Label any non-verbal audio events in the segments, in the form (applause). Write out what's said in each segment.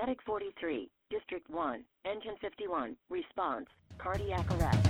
Medic 43, District 1, Engine 51, response, cardiac arrest.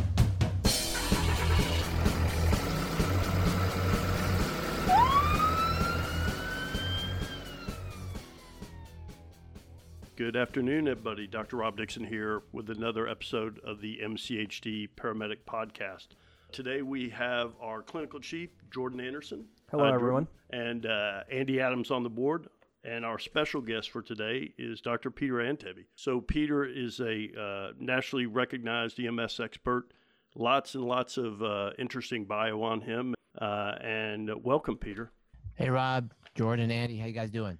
Good afternoon, everybody. Dr. Rob Dixon here with another episode of the MCHD Paramedic Podcast. Today we have our clinical chief, Jordan Anderson. Hello, Uh, everyone. And uh, Andy Adams on the board. And our special guest for today is Dr. Peter Antevy. So, Peter is a uh, nationally recognized EMS expert. Lots and lots of uh, interesting bio on him. Uh, and welcome, Peter. Hey Rob, Jordan, Andy, how you guys doing?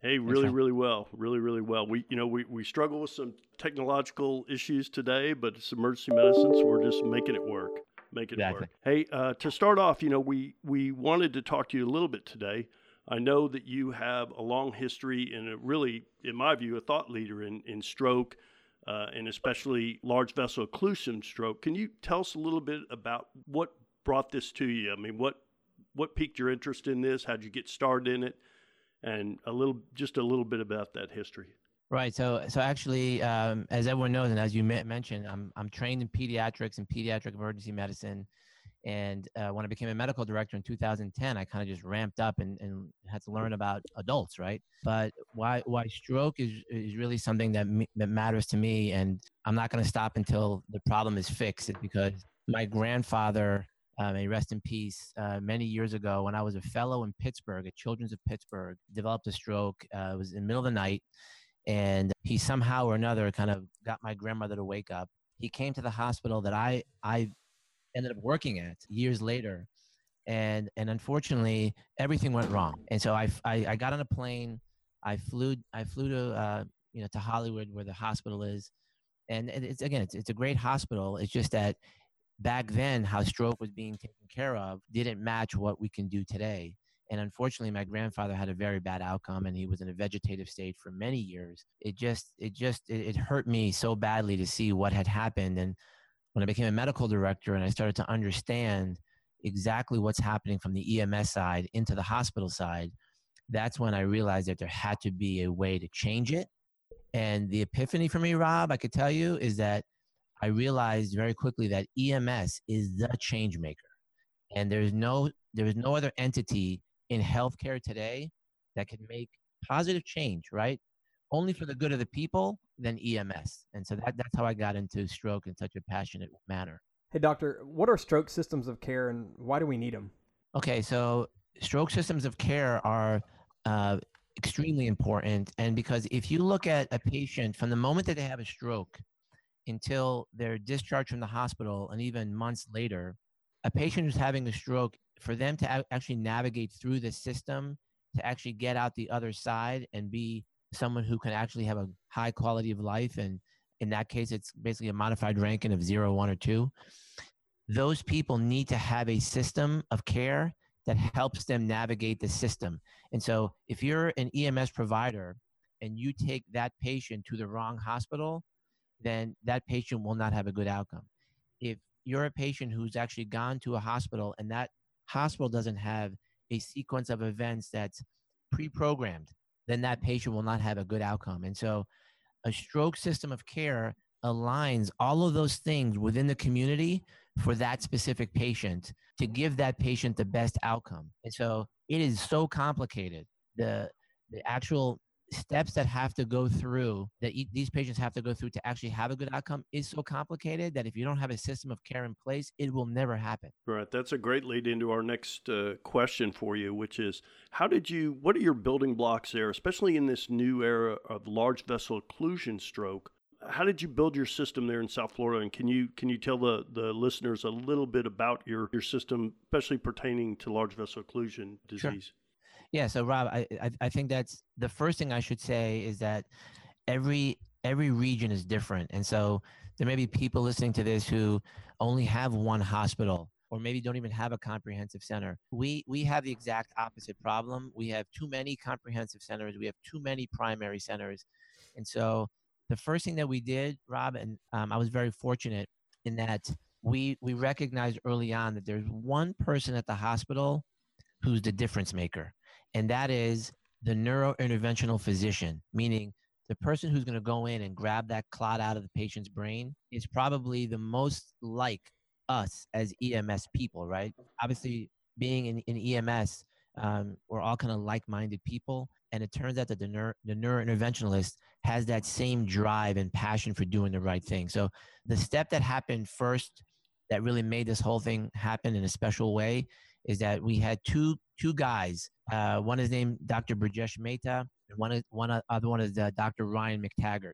Hey, really, really well, really, really well. We, you know, we, we struggle with some technological issues today, but it's emergency medicine, so we're just making it work, make it Exactly. work. Hey, uh, to start off, you know, we we wanted to talk to you a little bit today. I know that you have a long history and a really, in my view, a thought leader in in stroke. Uh, and especially large vessel occlusion stroke. Can you tell us a little bit about what brought this to you? I mean, what what piqued your interest in this? How'd you get started in it? and a little just a little bit about that history Right. So, so actually, um, as everyone knows, and as you mentioned, I'm I'm trained in pediatrics and pediatric emergency medicine. And uh, when I became a medical director in 2010, I kind of just ramped up and, and had to learn about adults, right? But why why stroke is is really something that that matters to me, and I'm not going to stop until the problem is fixed. Because my grandfather, uh, may rest in peace, uh, many years ago, when I was a fellow in Pittsburgh at Children's of Pittsburgh, developed a stroke. Uh, it was in the middle of the night, and he somehow or another kind of got my grandmother to wake up. He came to the hospital that I I ended up working at years later, and and unfortunately everything went wrong. And so I I, I got on a plane, I flew I flew to uh, you know to Hollywood where the hospital is, and it- it's again it's it's a great hospital. It's just that back then how stroke was being taken care of didn't match what we can do today. And unfortunately, my grandfather had a very bad outcome, and he was in a vegetative state for many years. It just, it just, it, it hurt me so badly to see what had happened. And when I became a medical director, and I started to understand exactly what's happening from the EMS side into the hospital side, that's when I realized that there had to be a way to change it. And the epiphany for me, Rob, I could tell you, is that I realized very quickly that EMS is the change maker. And there's no there is no other entity in healthcare today that can make positive change, right? Only for the good of the people than EMS. And so that, that's how I got into stroke in such a passionate manner. Hey, doctor, what are stroke systems of care and why do we need them? Okay, so stroke systems of care are uh, extremely important. And because if you look at a patient from the moment that they have a stroke until they're discharged from the hospital and even months later, a patient who's having a stroke, for them to ac- actually navigate through the system, to actually get out the other side and be someone who can actually have a high quality of life. And in that case, it's basically a modified Rankin of zero, one, or two. Those people need to have a system of care that helps them navigate the system. And so if you're an EMS provider and you take that patient to the wrong hospital, then that patient will not have a good outcome. If you're a patient who's actually gone to a hospital and that hospital doesn't have a sequence of events that's pre-programmed, then that patient will not have a good outcome. And so a stroke system of care aligns all of those things within the community for that specific patient to give that patient the best outcome. And so it is so complicated. The the actual steps that have to go through that e- these patients have to go through to actually have a good outcome is so complicated that if you don't have a system of care in place, it will never happen. right that's a great lead into our next uh, question for you which is how did you what are your building blocks there especially in this new era of large vessel occlusion stroke how did you build your system there in south florida and can you can you tell the the listeners a little bit about your your system especially pertaining to large vessel occlusion disease? Sure. Yeah, so Rob, I, I I think that's the first thing I should say is that every every region is different, and so there may be people listening to this who only have one hospital or maybe don't even have a comprehensive center. We we have the exact opposite problem. We have too many comprehensive centers. We have too many primary centers, and so the first thing that we did, Rob, and um, I was very fortunate in that we we recognized early on that there's one person at the hospital who's the difference maker, and that is the neurointerventional physician, meaning the person who's going to go in and grab that clot out of the patient's brain is probably the most like us as EMS people, right? Obviously, being in, in EMS, um, we're all kind of like-minded people, and it turns out that the, neuro, the neurointerventionalist has that same drive and passion for doing the right thing. So the step that happened first that really made this whole thing happen in a special way is that we had two two guys. Uh, one is named Dr. Brijesh Mehta, and one is one other one is uh, Dr. Ryan McTaggart.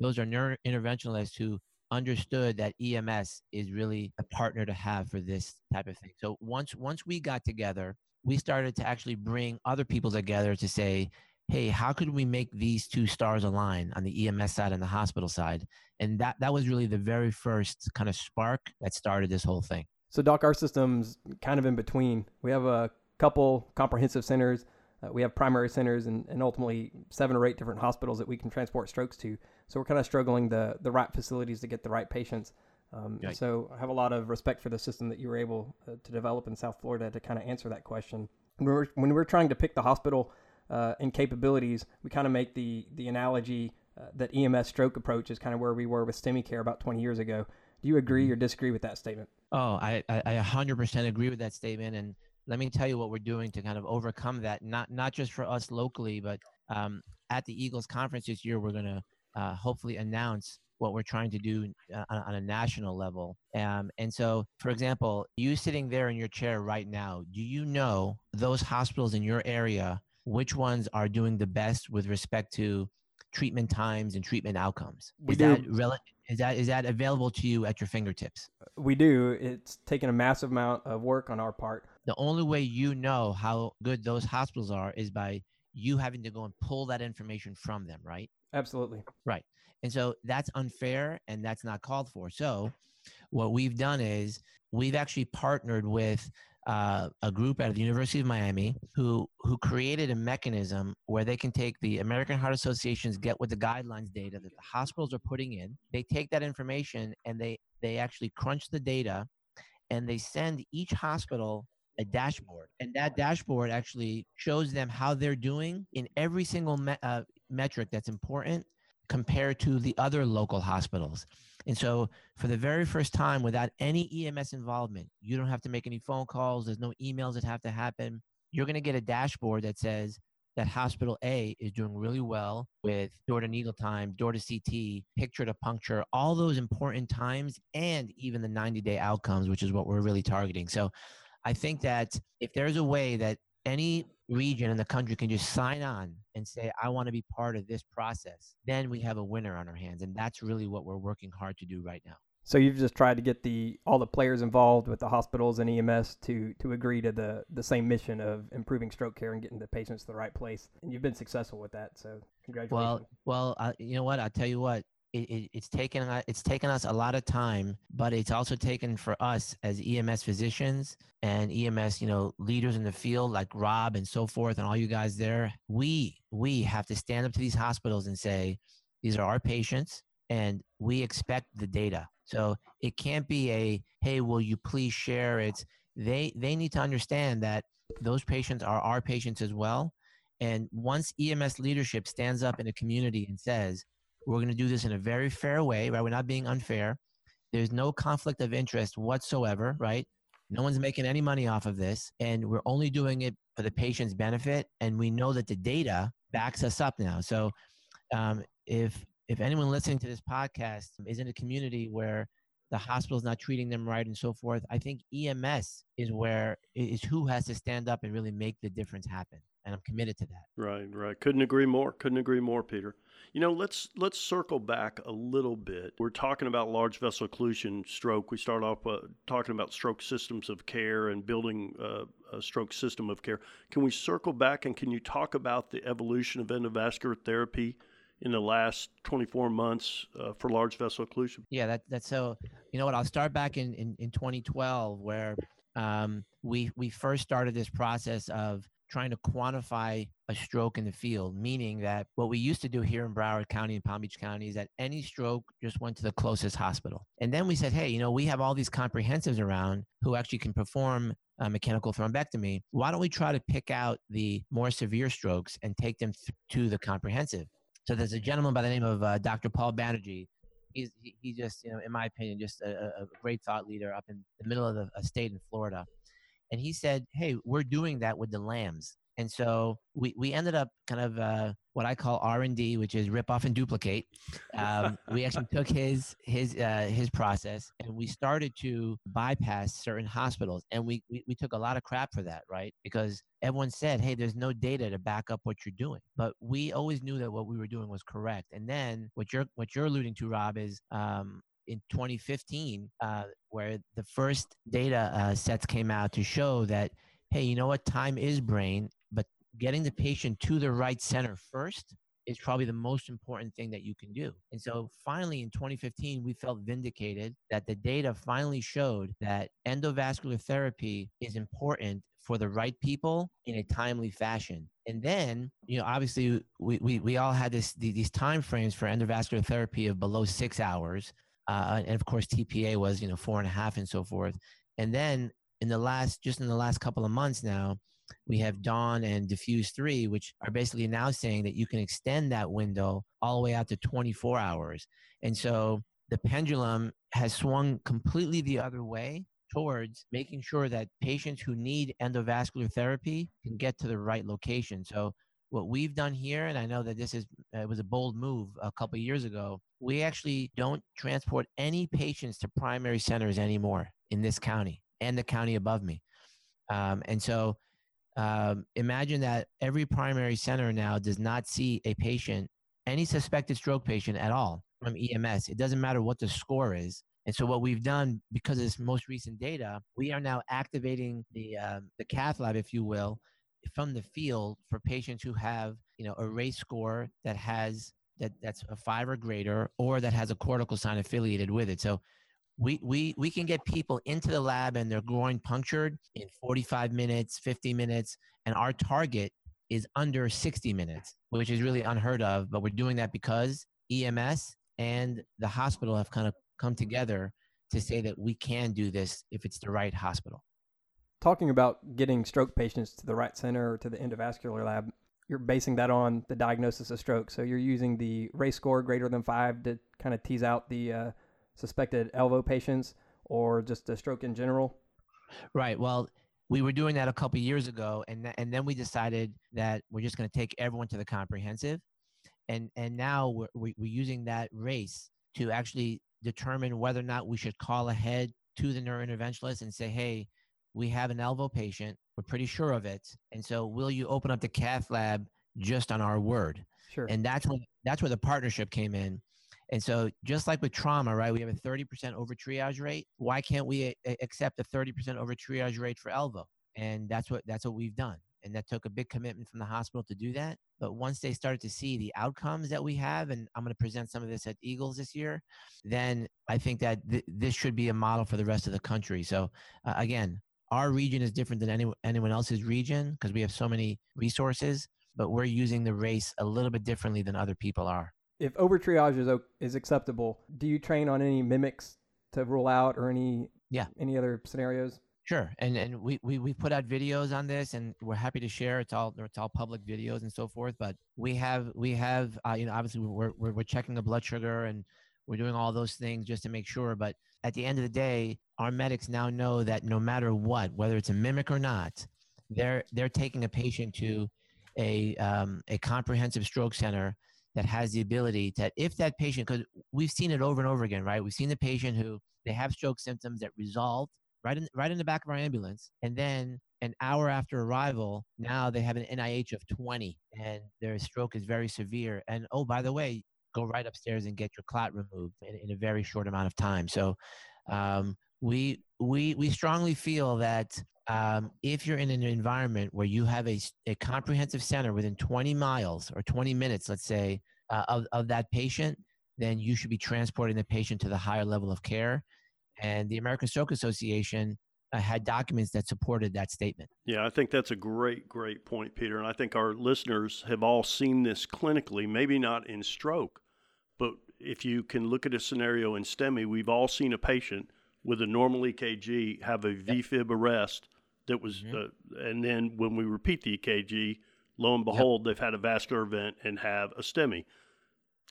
Those are neurointerventionalists who understood that EMS is really a partner to have for this type of thing. So once once we got together, we started to actually bring other people together to say, hey, how could we make these two stars align on the EMS side and the hospital side? And that that was really the very first kind of spark that started this whole thing. So Doc, our system's kind of in between. We have a couple comprehensive centers. Uh, we have primary centers and, and ultimately seven or eight different hospitals that we can transport strokes to. So we're kind of struggling the the right facilities to get the right patients. Um, right. So I have a lot of respect for the system that you were able uh, to develop in South Florida to kind of answer that question. When we're, when we're trying to pick the hospital uh, and capabilities, we kind of make the the analogy uh, that EMS stroke approach is kind of where we were with STEMI care about 20 years ago. Do you agree or disagree with that statement? Oh, I, I, I 100% agree with that statement. And let me tell you what we're doing to kind of overcome that, not, not just for us locally, but um, at the Eagles conference this year, we're going to uh, hopefully announce what we're trying to do uh, on, on, a national level. Um, and so, for example, you sitting there in your chair right now, do you know those hospitals in your area, which ones are doing the best with respect to treatment times and treatment outcomes? We is do. That rel- is that is that available to you at your fingertips? We do. It's taken a massive amount of work on our part. The only way you know how good those hospitals are is by you having to go and pull that information from them, right? Absolutely. Right. And so that's unfair and that's not called for. So what we've done is we've actually partnered with uh, a group out of the University of Miami who who created a mechanism where they can take the American Heart Association's get with the guidelines data that the hospitals are putting in. They take that information and they they actually crunch the data, and they send each hospital a dashboard, and that dashboard actually shows them how they're doing in every single me- uh, metric that's important compared to the other local hospitals. And so, for the very first time, without any EMS involvement, you don't have to make any phone calls, there's no emails that have to happen. You're going to get a dashboard that says that hospital A is doing really well with door to needle time, door to CT, picture to puncture, all those important times, and even the 90 day outcomes, which is what we're really targeting. So, I think that if there's a way that any region in the country can just sign on and say, I want to be part of this process, then we have a winner on our hands. And that's really what we're working hard to do right now. So you've just tried to get the all the players involved with the hospitals and EMS to to agree to the the same mission of improving stroke care and getting the patients to the right place, and you've been successful with that. So congratulations. Well, well, uh, you know what? I'll tell you what it, it, it's taken it's taken us a lot of time, but it's also taken for us as EMS physicians and EMS, you know, leaders in the field like Rob and so forth, and all you guys there. We we have to stand up to these hospitals and say, these are our patients, and we expect the data. So it can't be a hey, will you please share? It's they they need to understand that those patients are our patients as well. And once EMS leadership stands up in a community and says, we're going to do this in a very fair way, right? We're not being unfair. There's no conflict of interest whatsoever, right? No one's making any money off of this. And we're only doing it for the patient's benefit. And we know that the data backs us up now. So um, if if anyone listening to this podcast is in a community where the hospital's not treating them right and so forth, I think EMS is where is who has to stand up and really make the difference happen. And I'm committed to that. Right, right. Couldn't agree more. Couldn't agree more, Peter. You know, let's let's circle back a little bit. We're talking about large vessel occlusion stroke. We start off uh, talking about stroke systems of care and building uh, a stroke system of care. Can we circle back and can you talk about the evolution of endovascular therapy in the last 24 months uh, for large vessel occlusion? Yeah, that, that's so. You know what? I'll start back in in, in 2012 where um, we we first started this process of trying to quantify a stroke in the field, meaning that what we used to do here in Broward County and Palm Beach County is that any stroke just went to the closest hospital. And then we said, hey, you know, we have all these comprehensives around who actually can perform a mechanical thrombectomy. Why don't we try to pick out the more severe strokes and take them th- to the comprehensive? So there's a gentleman by the name of uh, Dr. Paul Banerjee. He's he, just you know in my opinion just a, a great thought leader up in the middle of the a state in Florida, and he said, "Hey, we're doing that with the LAMS." And so we, we ended up kind of uh, what I call R and D, which is rip off and duplicate. Um, we (laughs) actually took his his uh, his process and we started to bypass certain hospitals, and we, we we took a lot of crap for that, right? Because everyone said, "Hey, there's no data to back up what you're doing," but we always knew that what we were doing was correct. And then what you're what you're alluding to, Rob, is um, in 2015, uh, where the first data uh, sets came out to show that hey, you know what? Time is brain, but getting the patient to the right center first is probably the most important thing that you can do. And so finally in 2015, we felt vindicated that the data finally showed that endovascular therapy is important for the right people in a timely fashion. And then, you know, obviously we, we, we all had this, these time frames for endovascular therapy of below six hours. Uh, and of course, TPA was, you know, four and a half and so forth. And then in the last just in the last couple of months now we have DAWN and DEFUSE 3 which are basically now saying that you can extend that window all the way out to 24 hours and so the pendulum has swung completely the other way towards making sure that patients who need endovascular therapy can get to the right location so what we've done here and i know that this is it was a bold move a couple years ago we actually don't transport any patients to primary centers anymore in this county and the county above me. Um, and so um, imagine that every primary center now does not see a patient, any suspected stroke patient at all from EMS. It doesn't matter what the score is. And so what we've done because of this most recent data, we are now activating the um, the cath lab, if you will, from the field for patients who have you know a RACE score that has that that's a five or greater, or that has a cortical sign affiliated with it. So we, we, we can get people into the lab and they're groin punctured in 45 minutes, 50 minutes, and our target is under 60 minutes, which is really unheard of. But we're doing that because EMS and the hospital have kind of come together to say that we can do this if it's the right hospital. Talking about getting stroke patients to the right center or to the endovascular lab, you're basing that on the diagnosis of stroke. So you're using the RACE score greater than five to kind of tease out the uh, suspected ELVO patients or just a stroke in general? Right. Well, we were doing that a couple years ago, and th- and then we decided that we're just going to take everyone to the comprehensive, and and now we're we're using that RACE to actually determine whether or not we should call ahead to the neurointerventionalist and say, hey, we have an ELVO patient, we're pretty sure of it, and so will you open up the cath lab just on our word? Sure. And that's when that's where the partnership came in and so, just like with trauma, right, we have a 30% over triage rate. Why can't we a- accept a 30% over triage rate for ELVO? And that's what that's what we've done. And that took a big commitment from the hospital to do that. But once they started to see the outcomes that we have, and I'm going to present some of this at Eagles this year, then I think that th- this should be a model for the rest of the country. So uh, again, our region is different than any, anyone else's region because we have so many resources, but we're using the RACE a little bit differently than other people are if over triage is is acceptable, do you train on any mimics to rule out or any yeah any other scenarios? Sure, and and we, we we put out videos on this, and we're happy to share. It's all it's all public videos and so forth. But we have we have uh, you know obviously we're, we're we're checking the blood sugar and we're doing all those things just to make sure. But at the end of the day, our medics now know that no matter what, whether it's a mimic or not, they're they're taking a patient to a um, a comprehensive stroke center that has the ability that if that patient, because we've seen it over and over again, right? We've seen the patient who they have stroke symptoms that resolved right in right in the back of our ambulance, and then an hour after arrival, now they have an NIH of 20, and their stroke is very severe. And oh, by the way, go right upstairs and get your clot removed in, in a very short amount of time. So um, we we we strongly feel that um, if you're in an environment where you have a, a comprehensive center within 20 miles or 20 minutes, let's say, uh, of, of that patient, then you should be transporting the patient to the higher level of care. And the American Stroke Association uh, had documents that supported that statement. Yeah, I think that's a great, great point, Peter. And I think our listeners have all seen this clinically, maybe not in stroke, if you can look at a scenario in STEMI, we've all seen a patient with a normal EKG have a VFib arrest that was, mm-hmm. uh, and then when we repeat the EKG, lo and behold, yep. they've had a vascular event and have a STEMI.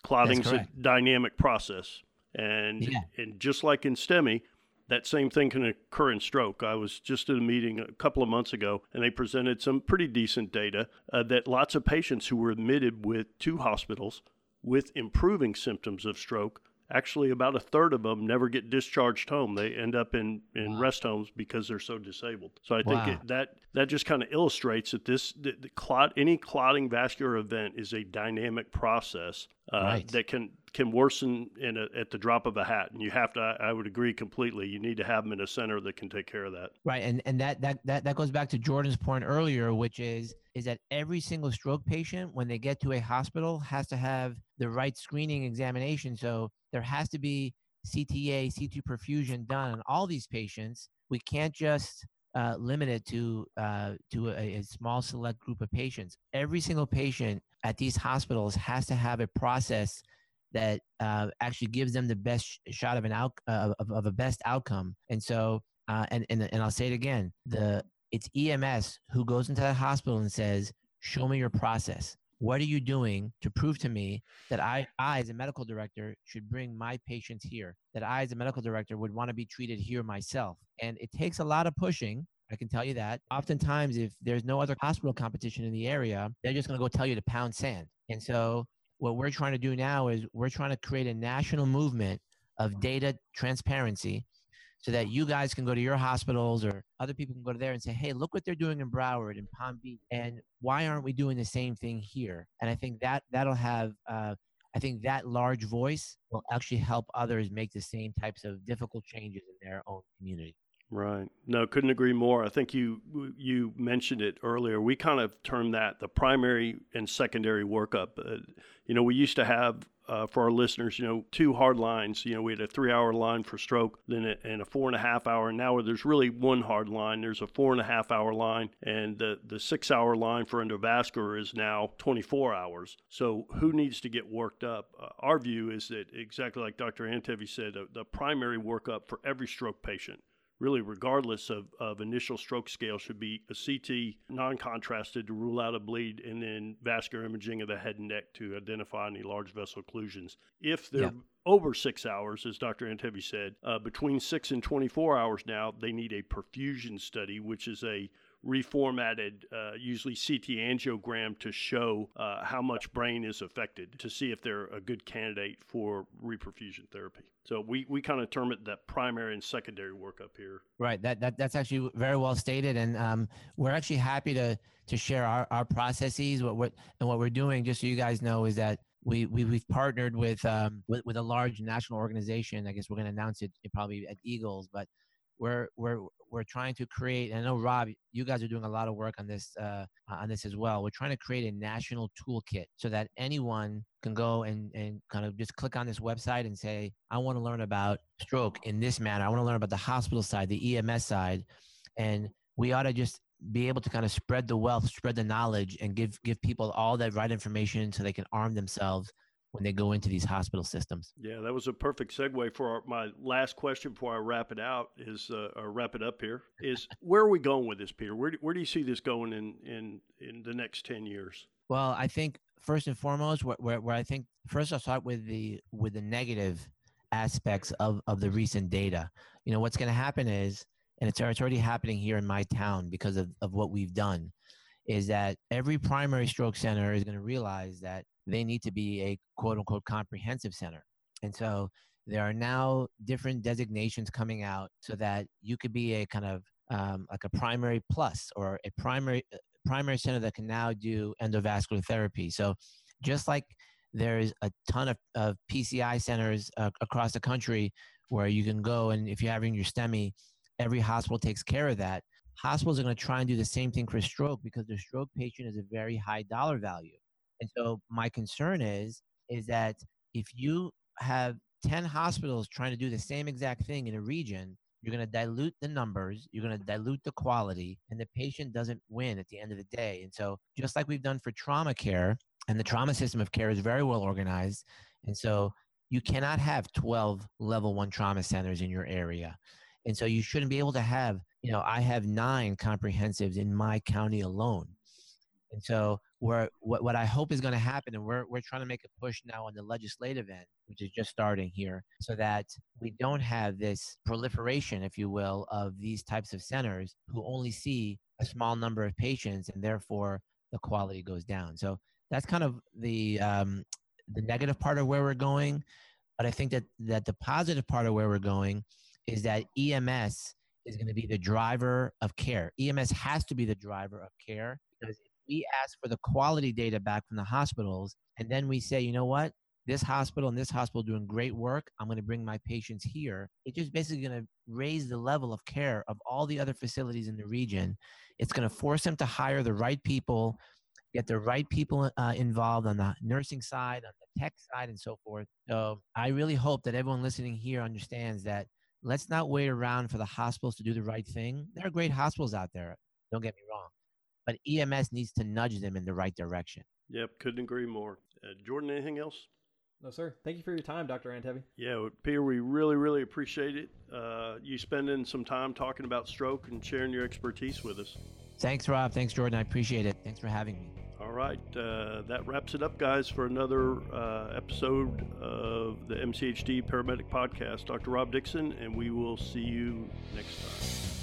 Clotting's a dynamic process, and Yeah. and just like in STEMI, that same thing can occur in stroke. I was just at a meeting a couple of months ago, and they presented some pretty decent data uh, that lots of patients who were admitted with two hospitals with improving symptoms of stroke. Actually, about a third of them never get discharged home. They end up in, in Wow. rest homes because they're so disabled. So I think Wow. it, that that just kind of illustrates that this the, the clot any clotting vascular event is a dynamic process uh, Right. that can can worsen in a, at the drop of a hat. And you have to. I, I would agree completely. You need to have them in a center that can take care of that. Right, and and that that that that goes back to Jordan's point earlier, which is is that every single stroke patient, when they get to a hospital, has to have the right screening examination. So there has to be CTA, CT perfusion done on all these patients. We can't just uh, limit it to uh, to a, a small select group of patients. Every single patient at these hospitals has to have a process that uh, actually gives them the best shot of an out uh, of, of a best outcome. And so, uh, and, and and I'll say it again: the it's EMS who goes into the hospital and says, "Show me your process. What are you doing to prove to me that I, I as a medical director, should bring my patients here? That I, as a medical director, would want to be treated here myself?" And it takes a lot of pushing. I can tell you that. Oftentimes, if there's no other hospital competition in the area, they're just going to go tell you to pound sand. And so, what we're trying to do now is we're trying to create a national movement of data transparency so that you guys can go to your hospitals or other people can go to there and say, hey, look what they're doing in Broward and Palm Beach. And why aren't we doing the same thing here? And I think that that'll have, uh, I think that large voice will actually help others make the same types of difficult changes in their own community. Right. No, couldn't agree more. I think you you mentioned it earlier. We kind of termed that the primary and secondary workup. Uh, you know, we used to have uh, for our listeners, you know, two hard lines. You know, we had a three-hour line for stroke, then a, and a four and a half hour. Now there's really one hard line. There's a four and a half hour line, and the the six-hour line for endovascular is now 24 hours. So who needs to get worked up? Uh, our view is that exactly like Dr. Antevy said, the primary workup for every stroke patient really regardless of, of initial stroke scale should be a CT non-contrasted to rule out a bleed and then vascular imaging of the head and neck to identify any large vessel occlusions. If they're Yeah. over six hours, as Dr. Antevy said, uh, between six and 24 hours now, they need a perfusion study, which is a reformatted, uh, usually CT angiogram to show uh, how much brain is affected to see if they're a good candidate for reperfusion therapy. So we, we kind of term it that primary and secondary workup here. Right. That, that that's actually very well stated, and um, we're actually happy to to share our, our processes. What what and what we're doing, just so you guys know, is that we, we we've partnered with um with, with a large national organization. I guess we're going to announce it probably at Eagles, but we're we're we're trying to create. And I know Rob, you guys are doing a lot of work on this uh, on this as well. We're trying to create a national toolkit so that anyone can go and and kind of just click on this website and say, I want to learn about stroke in this manner. I want to learn about the hospital side, the EMS side, and we ought to just be able to kind of spread the wealth, spread the knowledge, and give give people all that right information so they can arm themselves when they go into these hospital systems. Yeah, that was a perfect segue for our, my last question before I wrap it out. Is uh, or wrap it up here? Is (laughs) where are we going with this, Peter? Where do, where do you see this going in in in the next ten years? Well, I think first and foremost, where, where, where I think first I'll start with the with the negative aspects of of the recent data. You know, what's going to happen is, and it's it's already happening here in my town because of of what we've done, is that every primary stroke center is going to realize that they need to be a quote unquote comprehensive center, and so there are now different designations coming out so that you could be a kind of um, like a primary plus or a primary primary center that can now do endovascular therapy. So just like there's a ton of, of PCI centers uh, across the country where you can go and if you're having your STEMI, every hospital takes care of that. Hospitals are going to try and do the same thing for stroke because the stroke patient is a very high dollar value. And so my concern is is that if you have 10 hospitals trying to do the same exact thing in a region, you're going to dilute the numbers, you're going to dilute the quality, and the patient doesn't win at the end of the day. And so, just like we've done for trauma care, and the trauma system of care is very well organized. And so, you cannot have 12 level one trauma centers in your area. And so, you shouldn't be able to have, you know, I have nine comprehensives in my county alone. And so, where what, what I hope is going to happen, and we're, we're trying to make a push now on the legislative end, which is just starting here, so that we don't have this proliferation, if you will, of these types of centers who only see a small number of patients and therefore the quality goes down. So that's kind of the um, the negative part of where we're going. But I think that that the positive part of where we're going is that EMS is going to be the driver of care. EMS has to be the driver of care because if we ask for the quality data back from the hospitals and then we say, you know what, this hospital and this hospital doing great work. I'm going to bring my patients here. It's just basically going to raise the level of care of all the other facilities in the region. It's going to force them to hire the right people, get the right people uh, involved on the nursing side, on the tech side, and so forth. So I really hope that everyone listening here understands that let's not wait around for the hospitals to do the right thing. There are great hospitals out there. Don't get me wrong. But EMS needs to nudge them in the right direction. Yep, couldn't agree more. Uh, Jordan, anything else? No, sir. Thank you for your time, Dr. Antevy. Yeah, Peter, we really, really appreciate it. Uh, you spending some time talking about stroke and sharing your expertise with us. Thanks, Rob. Thanks, Jordan. I appreciate it. Thanks for having me. All right. Uh, that wraps it up, guys, for another uh, episode of the MCHD Paramedic Podcast. Dr. Rob Dixon, and we will see you next time.